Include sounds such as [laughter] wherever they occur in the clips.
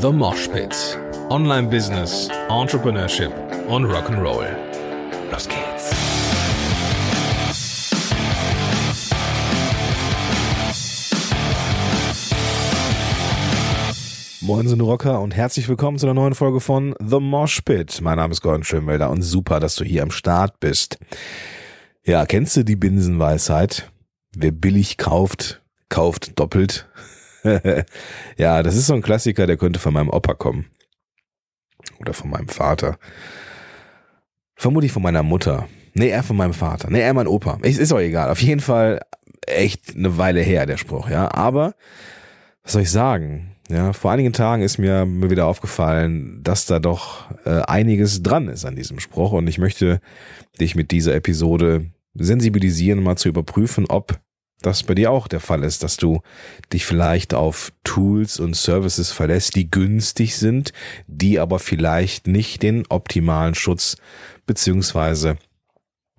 The Mosh Pit. Online Business, Entrepreneurship und Rock'n'Roll. Los geht's. Moin sind Rocker und herzlich willkommen zu einer neuen Folge von The Mosh Pit. Mein Name ist Gordon Schönwelder und super, dass du hier am Start bist. Ja, kennst du die Binsenweisheit? Wer billig kauft, kauft doppelt. [laughs] ja, das ist so ein Klassiker, der könnte von meinem Opa kommen. Oder von meinem Vater. Vermutlich von meiner Mutter. Nee, eher von meinem Vater. Nee, eher mein Opa. Ist, ist auch egal. Auf jeden Fall echt eine Weile her, der Spruch, ja. Aber, was soll ich sagen? Ja, vor einigen Tagen ist mir, mir wieder aufgefallen, dass da doch äh, einiges dran ist an diesem Spruch und ich möchte dich mit dieser Episode sensibilisieren, mal zu überprüfen, ob das bei dir auch der Fall ist, dass du dich vielleicht auf Tools und Services verlässt, die günstig sind, die aber vielleicht nicht den optimalen Schutz beziehungsweise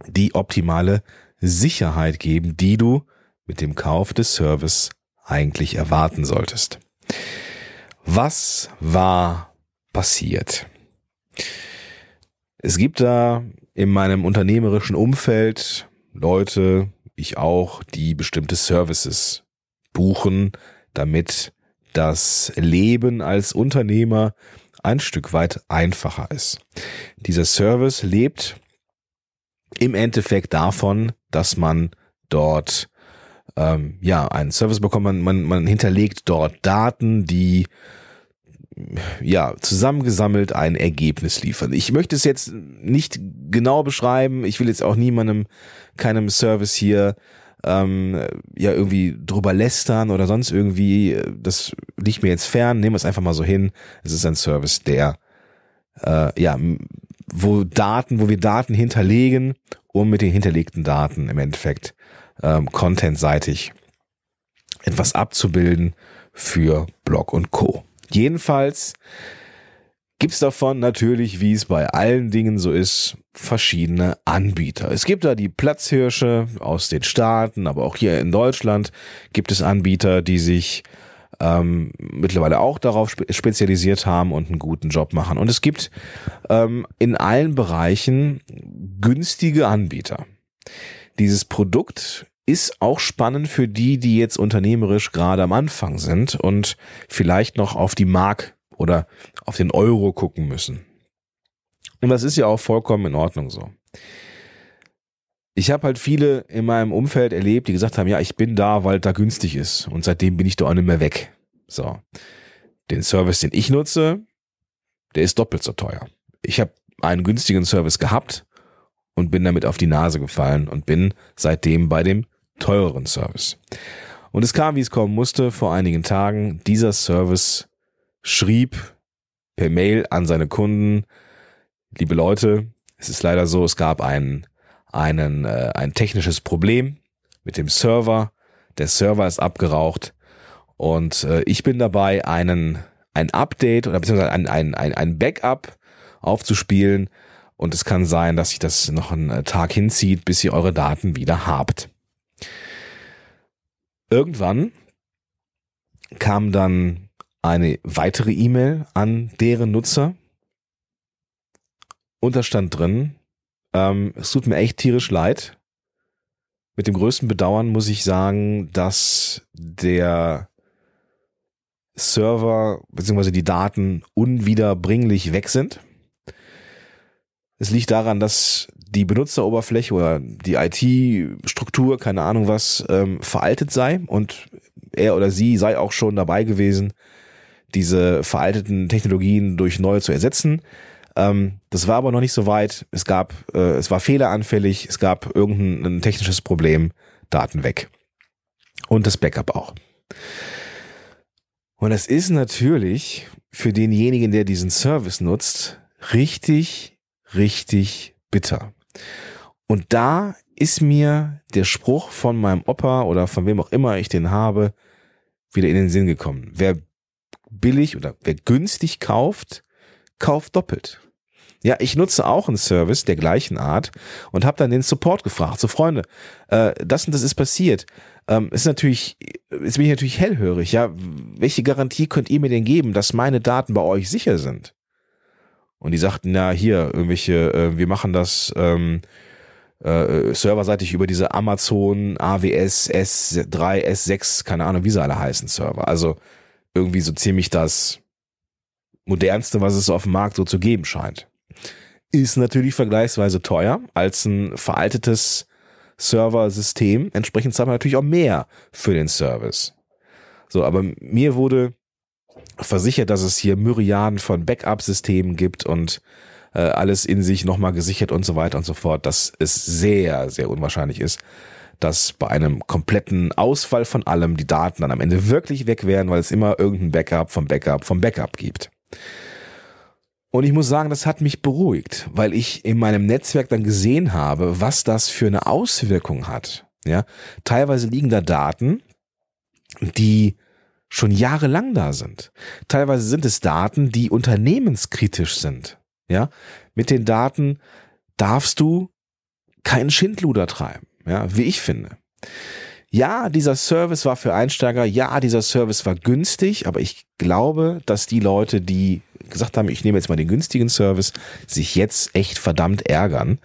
die optimale Sicherheit geben, die du mit dem Kauf des Service eigentlich erwarten solltest. Was war passiert? Es gibt da in meinem unternehmerischen Umfeld Leute, ich auch, die bestimmte Services buchen, damit das Leben als Unternehmer ein Stück weit einfacher ist. Dieser Service lebt im Endeffekt davon, dass man dort ähm, ja einen Service bekommt. Man, man, man hinterlegt dort Daten, die ja, zusammengesammelt ein Ergebnis liefern. Ich möchte es jetzt nicht genau beschreiben. Ich will jetzt auch niemandem, keinem Service hier ähm, ja irgendwie drüber lästern oder sonst irgendwie. Das liegt mir jetzt fern. Nehmen wir es einfach mal so hin. Es ist ein Service, der äh, ja, wo Daten, wo wir Daten hinterlegen, um mit den hinterlegten Daten im Endeffekt ähm, contentseitig etwas abzubilden für Blog und Co. Jedenfalls gibt's davon natürlich, wie es bei allen Dingen so ist, verschiedene Anbieter. Es gibt da die Platzhirsche aus den Staaten, aber auch hier in Deutschland gibt es Anbieter, die sich ähm, mittlerweile auch darauf spe spezialisiert haben und einen guten Job machen. Und es gibt ähm, in allen Bereichen günstige Anbieter. Dieses Produkt ist auch spannend für die, die jetzt unternehmerisch gerade am Anfang sind und vielleicht noch auf die Mark oder auf den Euro gucken müssen. Und das ist ja auch vollkommen in Ordnung so. Ich habe halt viele in meinem Umfeld erlebt, die gesagt haben, ja, ich bin da, weil da günstig ist. Und seitdem bin ich da auch nicht mehr weg. So. Den Service, den ich nutze, der ist doppelt so teuer. Ich habe einen günstigen Service gehabt und bin damit auf die Nase gefallen und bin seitdem bei dem teureren Service. Und es kam, wie es kommen musste, vor einigen Tagen. Dieser Service schrieb per Mail an seine Kunden, liebe Leute, es ist leider so, es gab ein, einen, äh, ein technisches Problem mit dem Server. Der Server ist abgeraucht und äh, ich bin dabei, einen, ein Update oder beziehungsweise ein, ein, ein, ein Backup aufzuspielen. Und es kann sein, dass sich das noch einen äh, Tag hinzieht, bis ihr eure Daten wieder habt. Irgendwann kam dann eine weitere E-Mail an deren Nutzer. Und da stand drin, ähm, es tut mir echt tierisch leid. Mit dem größten Bedauern muss ich sagen, dass der Server bzw. die Daten unwiederbringlich weg sind. Es liegt daran, dass die Benutzeroberfläche oder die IT-Struktur, keine Ahnung was, ähm, veraltet sei und er oder sie sei auch schon dabei gewesen, diese veralteten Technologien durch neue zu ersetzen. Ähm, das war aber noch nicht so weit. Es gab, äh, es war fehleranfällig, es gab irgendein technisches Problem, Daten weg. Und das Backup auch. Und das ist natürlich für denjenigen, der diesen Service nutzt, richtig, richtig bitter. Und da ist mir der Spruch von meinem Opa oder von wem auch immer ich den habe, wieder in den Sinn gekommen. Wer billig oder wer günstig kauft, kauft doppelt. Ja, ich nutze auch einen Service der gleichen Art und habe dann den Support gefragt. So Freunde, äh, das und das ist passiert. ähm, ist natürlich, ist bin ich natürlich hellhörig. Ja, welche Garantie könnt ihr mir denn geben, dass meine Daten bei euch sicher sind? Und die sagten, na hier, irgendwelche, äh, wir machen das ähm, äh, serverseitig über diese Amazon AWS S3, S6, keine Ahnung, wie sie alle heißen, Server. Also irgendwie so ziemlich das modernste, was es auf dem Markt so zu geben scheint. Ist natürlich vergleichsweise teuer als ein veraltetes Serversystem. Entsprechend zahlt man natürlich auch mehr für den Service. So, aber mir wurde versichert, dass es hier Myriaden von Backup-Systemen gibt und äh, alles in sich nochmal gesichert und so weiter und so fort, dass es sehr, sehr unwahrscheinlich ist, dass bei einem kompletten Ausfall von allem die Daten dann am Ende wirklich weg wären, weil es immer irgendein Backup vom Backup vom Backup gibt. Und ich muss sagen, das hat mich beruhigt, weil ich in meinem Netzwerk dann gesehen habe, was das für eine Auswirkung hat. Ja, teilweise liegen da Daten, die schon jahrelang da sind. Teilweise sind es Daten, die unternehmenskritisch sind. Ja, mit den Daten darfst du keinen Schindluder treiben. Ja, wie ich finde. Ja, dieser Service war für Einsteiger, ja, dieser Service war günstig, aber ich glaube, dass die Leute, die gesagt haben, ich nehme jetzt mal den günstigen Service, sich jetzt echt verdammt ärgern,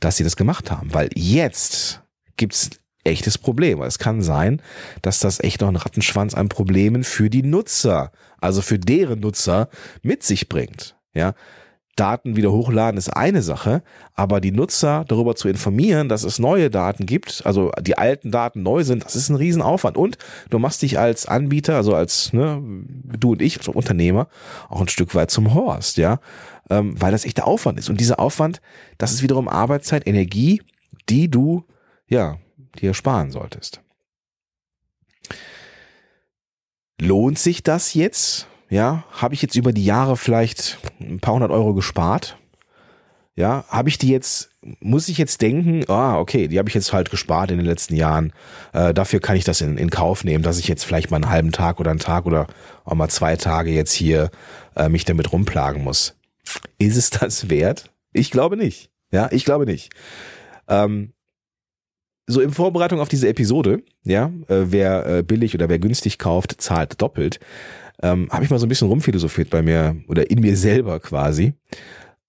dass sie das gemacht haben. Weil jetzt gibt's echtes Problem. Es kann sein, dass das echt noch einen Rattenschwanz an Problemen für die Nutzer, also für deren Nutzer mit sich bringt. Ja, Daten wieder hochladen ist eine Sache, aber die Nutzer darüber zu informieren, dass es neue Daten gibt, also die alten Daten neu sind, das ist ein Riesenaufwand. Und du machst dich als Anbieter, also als ne, du und ich, als Unternehmer, auch ein Stück weit zum Horst, ja, ähm, weil das echter Aufwand ist. Und dieser Aufwand, das ist wiederum Arbeitszeit, Energie, die du ja dir sparen solltest. Lohnt sich das jetzt? Ja, habe ich jetzt über die Jahre vielleicht ein paar hundert Euro gespart? Ja, habe ich die jetzt, muss ich jetzt denken, ah, okay, die habe ich jetzt halt gespart in den letzten Jahren. Äh, dafür kann ich das in, in Kauf nehmen, dass ich jetzt vielleicht mal einen halben Tag oder einen Tag oder auch mal zwei Tage jetzt hier äh, mich damit rumplagen muss. Ist es das wert? Ich glaube nicht. Ja, ich glaube nicht. Ähm, so in Vorbereitung auf diese Episode, ja, äh, wer äh, billig oder wer günstig kauft, zahlt doppelt, ähm, habe ich mal so ein bisschen rumphilosophiert bei mir oder in mir selber quasi.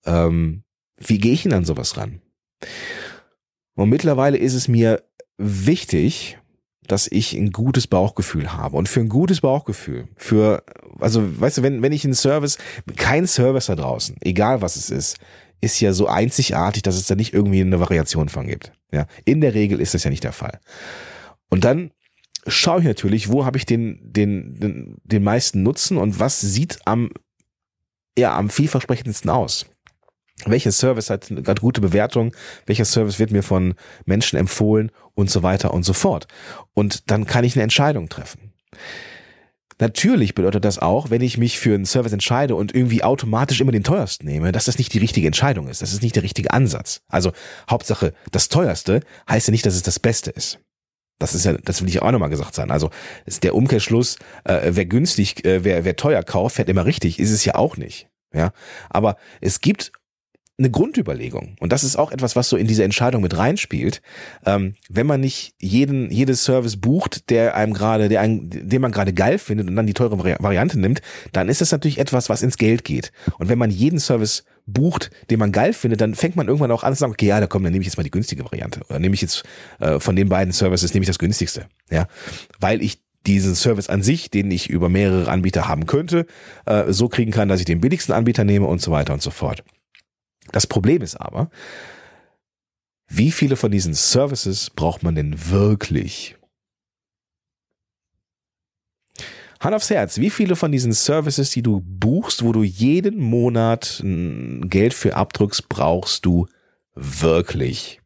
Ähm, wie gehe ich denn an sowas ran? Und mittlerweile ist es mir wichtig, dass ich ein gutes Bauchgefühl habe. Und für ein gutes Bauchgefühl, für, also, weißt du, wenn, wenn ich einen Service, kein Service da draußen, egal was es ist, ist ja so einzigartig, dass es da nicht irgendwie eine Variation von gibt. Ja, in der Regel ist das ja nicht der Fall. Und dann schaue ich natürlich, wo habe ich den, den, den, den meisten Nutzen und was sieht am, ja, am vielversprechendsten aus. Welcher Service hat gerade gute Bewertung? Welcher Service wird mir von Menschen empfohlen und so weiter und so fort? Und dann kann ich eine Entscheidung treffen. Natürlich bedeutet das auch, wenn ich mich für einen Service entscheide und irgendwie automatisch immer den teuersten nehme, dass das nicht die richtige Entscheidung ist. Das ist nicht der richtige Ansatz. Also Hauptsache, das teuerste heißt ja nicht, dass es das Beste ist. Das ist ja, das will ich auch nochmal gesagt sein. Also ist der Umkehrschluss, äh, wer günstig, äh, wer, wer teuer kauft, fährt immer richtig, ist es ja auch nicht. Ja, aber es gibt eine Grundüberlegung. Und das ist auch etwas, was so in diese Entscheidung mit reinspielt. Ähm, wenn man nicht jeden, jedes Service bucht, der einem gerade, der einen, den man gerade geil findet und dann die teure Variante nimmt, dann ist das natürlich etwas, was ins Geld geht. Und wenn man jeden Service bucht, den man geil findet, dann fängt man irgendwann auch an zu sagen, okay, ja, da komm, dann nehme ich jetzt mal die günstige Variante. Oder nehme ich jetzt äh, von den beiden Services nehme ich das günstigste. Ja, weil ich diesen Service an sich, den ich über mehrere Anbieter haben könnte, äh, so kriegen kann, dass ich den billigsten Anbieter nehme und so weiter und so fort. Das Problem ist aber, wie viele von diesen Services braucht man denn wirklich? Hand aufs Herz, wie viele von diesen Services, die du buchst, wo du jeden Monat Geld für abdrückst, brauchst du wirklich?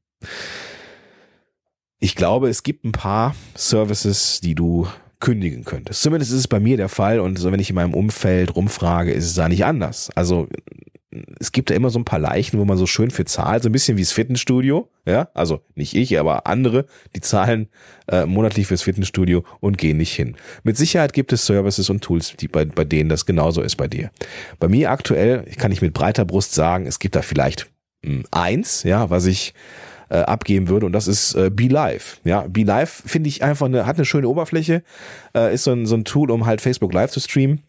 Ich glaube, es gibt ein paar Services, die du kündigen könntest. Zumindest ist es bei mir der Fall und so, wenn ich in meinem Umfeld rumfrage, ist es da nicht anders. Also es gibt da immer so ein paar Leichen, wo man so schön für zahlt, so ein bisschen wie das Fitnessstudio, ja, also nicht ich, aber andere, die zahlen äh, monatlich fürs Fitnessstudio und gehen nicht hin. Mit Sicherheit gibt es Services und Tools, die bei, bei denen das genauso ist bei dir. Bei mir aktuell, kann ich mit breiter Brust sagen, es gibt da vielleicht mh, hm, eins, ja, was ich äh, abgeben würde und das ist äh, Be Live. Ja, Be Live finde ich einfach eine, hat eine schöne Oberfläche, äh, ist so ein, so ein Tool, um halt Facebook Live zu streamen.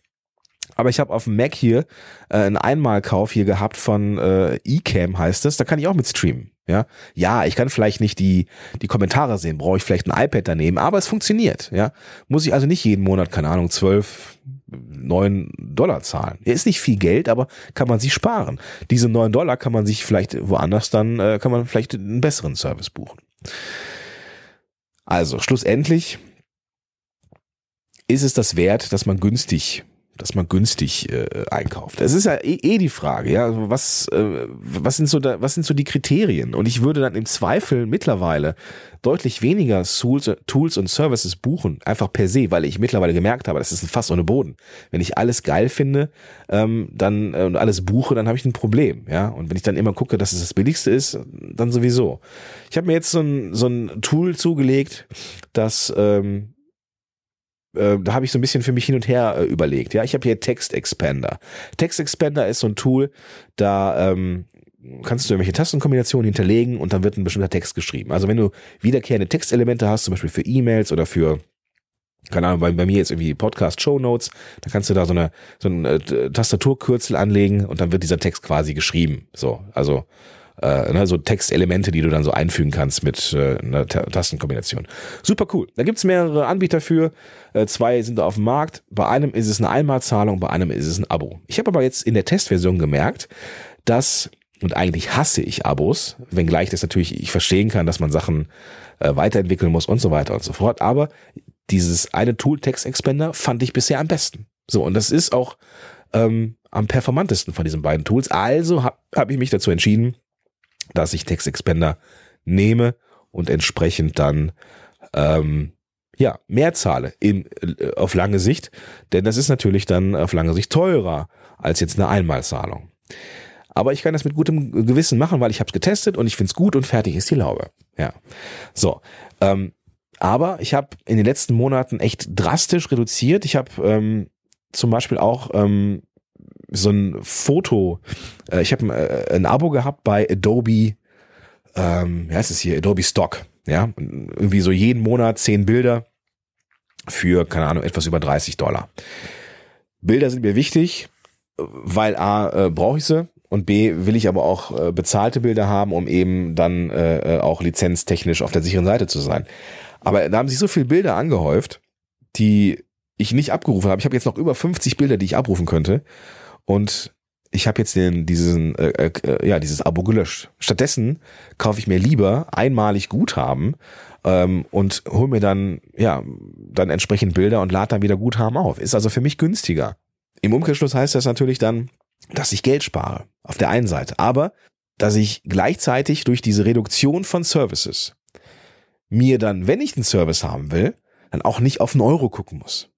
Aber ich habe auf dem Mac hier äh, einen Einmalkauf hier gehabt von äh, eCam heißt es. Da kann ich auch mit streamen. Ja, ja, ich kann vielleicht nicht die die Kommentare sehen, brauche ich vielleicht ein iPad daneben, aber es funktioniert. Ja, muss ich also nicht jeden Monat, keine Ahnung, zwölf, neun Dollar zahlen. Ist nicht viel Geld, aber kann man sich sparen. Diese neun Dollar kann man sich vielleicht woanders dann äh, kann man vielleicht einen besseren Service buchen. Also schlussendlich ist es das wert, dass man günstig dass man günstig äh, einkauft. Es ist ja eh, eh die Frage, ja, also was äh, was sind so da, was sind so die Kriterien? Und ich würde dann im Zweifel mittlerweile deutlich weniger Tools, Tools und Services buchen, einfach per se, weil ich mittlerweile gemerkt habe, das ist ein Fass ohne Boden. Wenn ich alles geil finde, ähm, dann äh, und alles buche, dann habe ich ein Problem, ja. Und wenn ich dann immer gucke, dass es das billigste ist, dann sowieso. Ich habe mir jetzt so ein so ein Tool zugelegt, das ähm, äh, da habe ich so ein bisschen für mich hin und her äh, überlegt. Ja, ich habe hier Text Expander. Text Expander ist so ein Tool, da ähm, kannst du irgendwelche Tastenkombinationen hinterlegen und dann wird ein bestimmter Text geschrieben. Also wenn du wiederkehrende Textelemente hast, zum Beispiel für E-Mails oder für keine Ahnung, bei, bei mir jetzt irgendwie Podcast Show Notes, dann kannst du da so eine so ein äh, Tastaturkürzel anlegen und dann wird dieser Text quasi geschrieben. So, also äh, ne, so Textelemente, die du dann so einfügen kannst mit äh, einer Tastenkombination. Super cool. Da gibt's mehrere Anbieter für. Äh, zwei sind da auf dem Markt. Bei einem ist es eine Einmalzahlung, bei einem ist es ein Abo. Ich habe aber jetzt in der Testversion gemerkt, dass und eigentlich hasse ich Abos, wenngleich das natürlich ich verstehen kann, dass man Sachen äh, weiterentwickeln muss und so weiter und so fort. Aber dieses eine Tool Text Expander fand ich bisher am besten. So und das ist auch ähm, am performantesten von diesen beiden Tools. Also habe hab ich mich dazu entschieden, dass ich Text Expander nehme und entsprechend dann ähm, ja mehr zahle in, äh, auf lange Sicht, denn das ist natürlich dann auf lange Sicht teurer als jetzt eine Einmalzahlung. Aber ich kann das mit gutem Gewissen machen, weil ich habe es getestet und ich finde es gut und fertig ist die Laube. Ja, so. Ähm, aber ich habe in den letzten Monaten echt drastisch reduziert. Ich habe ähm, zum Beispiel auch ähm, so ein Foto. Äh, ich habe äh, ein Abo gehabt bei Adobe, ähm, wie heißt es hier, Adobe Stock. Ja, irgendwie so jeden Monat zehn Bilder für, keine Ahnung, etwas über 30 Dollar. Bilder sind mir wichtig, weil A, äh, brauche ich sie und B, will ich aber auch äh, bezahlte Bilder haben, um eben dann äh, auch lizenztechnisch auf der sicheren Seite zu sein. Aber da haben sich so viele Bilder angehäuft, die ich nicht abgerufen habe. Ich habe jetzt noch über 50 Bilder, die ich abrufen könnte. Und ich habe jetzt den, diesen, äh, äh, ja, dieses Abo gelöscht. Stattdessen kaufe ich mir lieber einmalig Guthaben ähm, und hole mir dann, ja, dann entsprechend Bilder und lade dann wieder Guthaben auf. Ist also für mich günstiger. Im Umkehrschluss heißt das natürlich dann, dass ich Geld spare. Auf der einen Seite. Aber, dass ich gleichzeitig durch diese Reduktion von Services mir dann, wenn ich den Service haben will, dann auch nicht auf einen Euro gucken muss.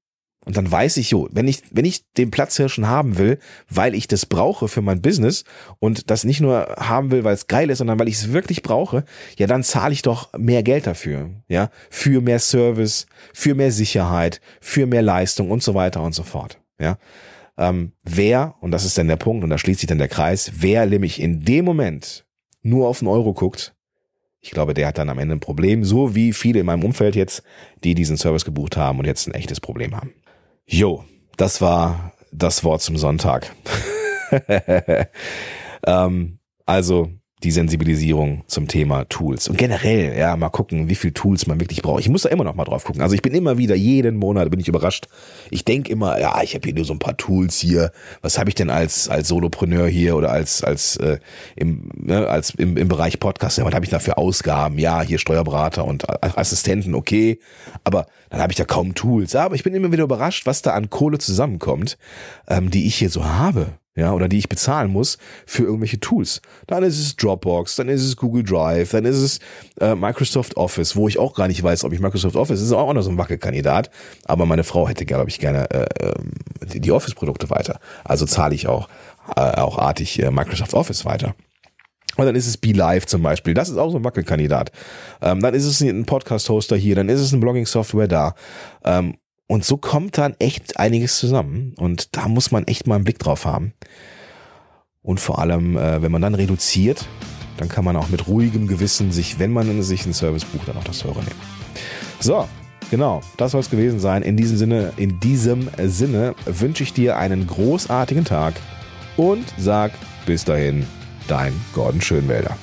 Und dann weiß ich, jo, wenn ich, wenn ich den Platzhirschen haben will, weil ich das brauche für mein Business und das nicht nur haben will, weil es geil ist, sondern weil ich es wirklich brauche, ja, dann zahle ich doch mehr Geld dafür, ja, für mehr Service, für mehr Sicherheit, für mehr Leistung und so weiter und so fort, ja. Ähm, wer, und das ist dann der Punkt, und da schließt sich dann der Kreis, wer nämlich in dem Moment nur auf den Euro guckt, ich glaube, der hat dann am Ende ein Problem, so wie viele in meinem Umfeld jetzt, die diesen Service gebucht haben und jetzt ein echtes Problem haben. Jo, das war das Wort zum Sonntag. [laughs] ähm, also die Sensibilisierung zum Thema Tools. Und generell, ja, mal gucken, wie viel Tools man wirklich braucht. Ich muss da immer noch mal drauf gucken. Also ich bin immer wieder, jeden Monat bin ich überrascht. Ich denke immer, ja, ich habe hier nur so ein paar Tools hier. Was habe ich denn als als Solopreneur hier oder als als äh, im ne, als im, im Bereich Podcast? Ja, was habe ich da für Ausgaben? Ja, hier Steuerberater und Assistenten, okay. Aber dann habe ich da kaum Tools. Aber ich bin immer wieder überrascht, was da an Kohle zusammenkommt, ähm, die ich hier so habe ja, oder die ich bezahlen muss für irgendwelche Tools. Dann ist es Dropbox, dann ist es Google Drive, dann ist es äh, Microsoft Office, wo ich auch gar nicht weiß, ob ich Microsoft Office ist auch noch so ein Wackelkandidat. Aber meine Frau hätte, glaube ich, gerne äh, ähm, die, die Office-Produkte weiter. Also zahle ich auch äh, auch artig äh, Microsoft Office weiter. Und dann ist es Be Live zum Beispiel. Das ist auch so ein Wackelkandidat. Ähm, dann ist es ein Podcast-Hoster hier, dann ist es ein Blogging-Software da. Ähm, und so kommt dann echt einiges zusammen. Und da muss man echt mal einen Blick drauf haben. Und vor allem, äh, wenn man dann reduziert, dann kann man auch mit ruhigem Gewissen sich, wenn man sich einen Service bucht, dann auch das teure nehmen. So, genau, das soll es gewesen sein. In diesem Sinne, in diesem Sinne wünsche ich dir einen großartigen Tag und sag bis dahin, dein Gordon Schönwälder.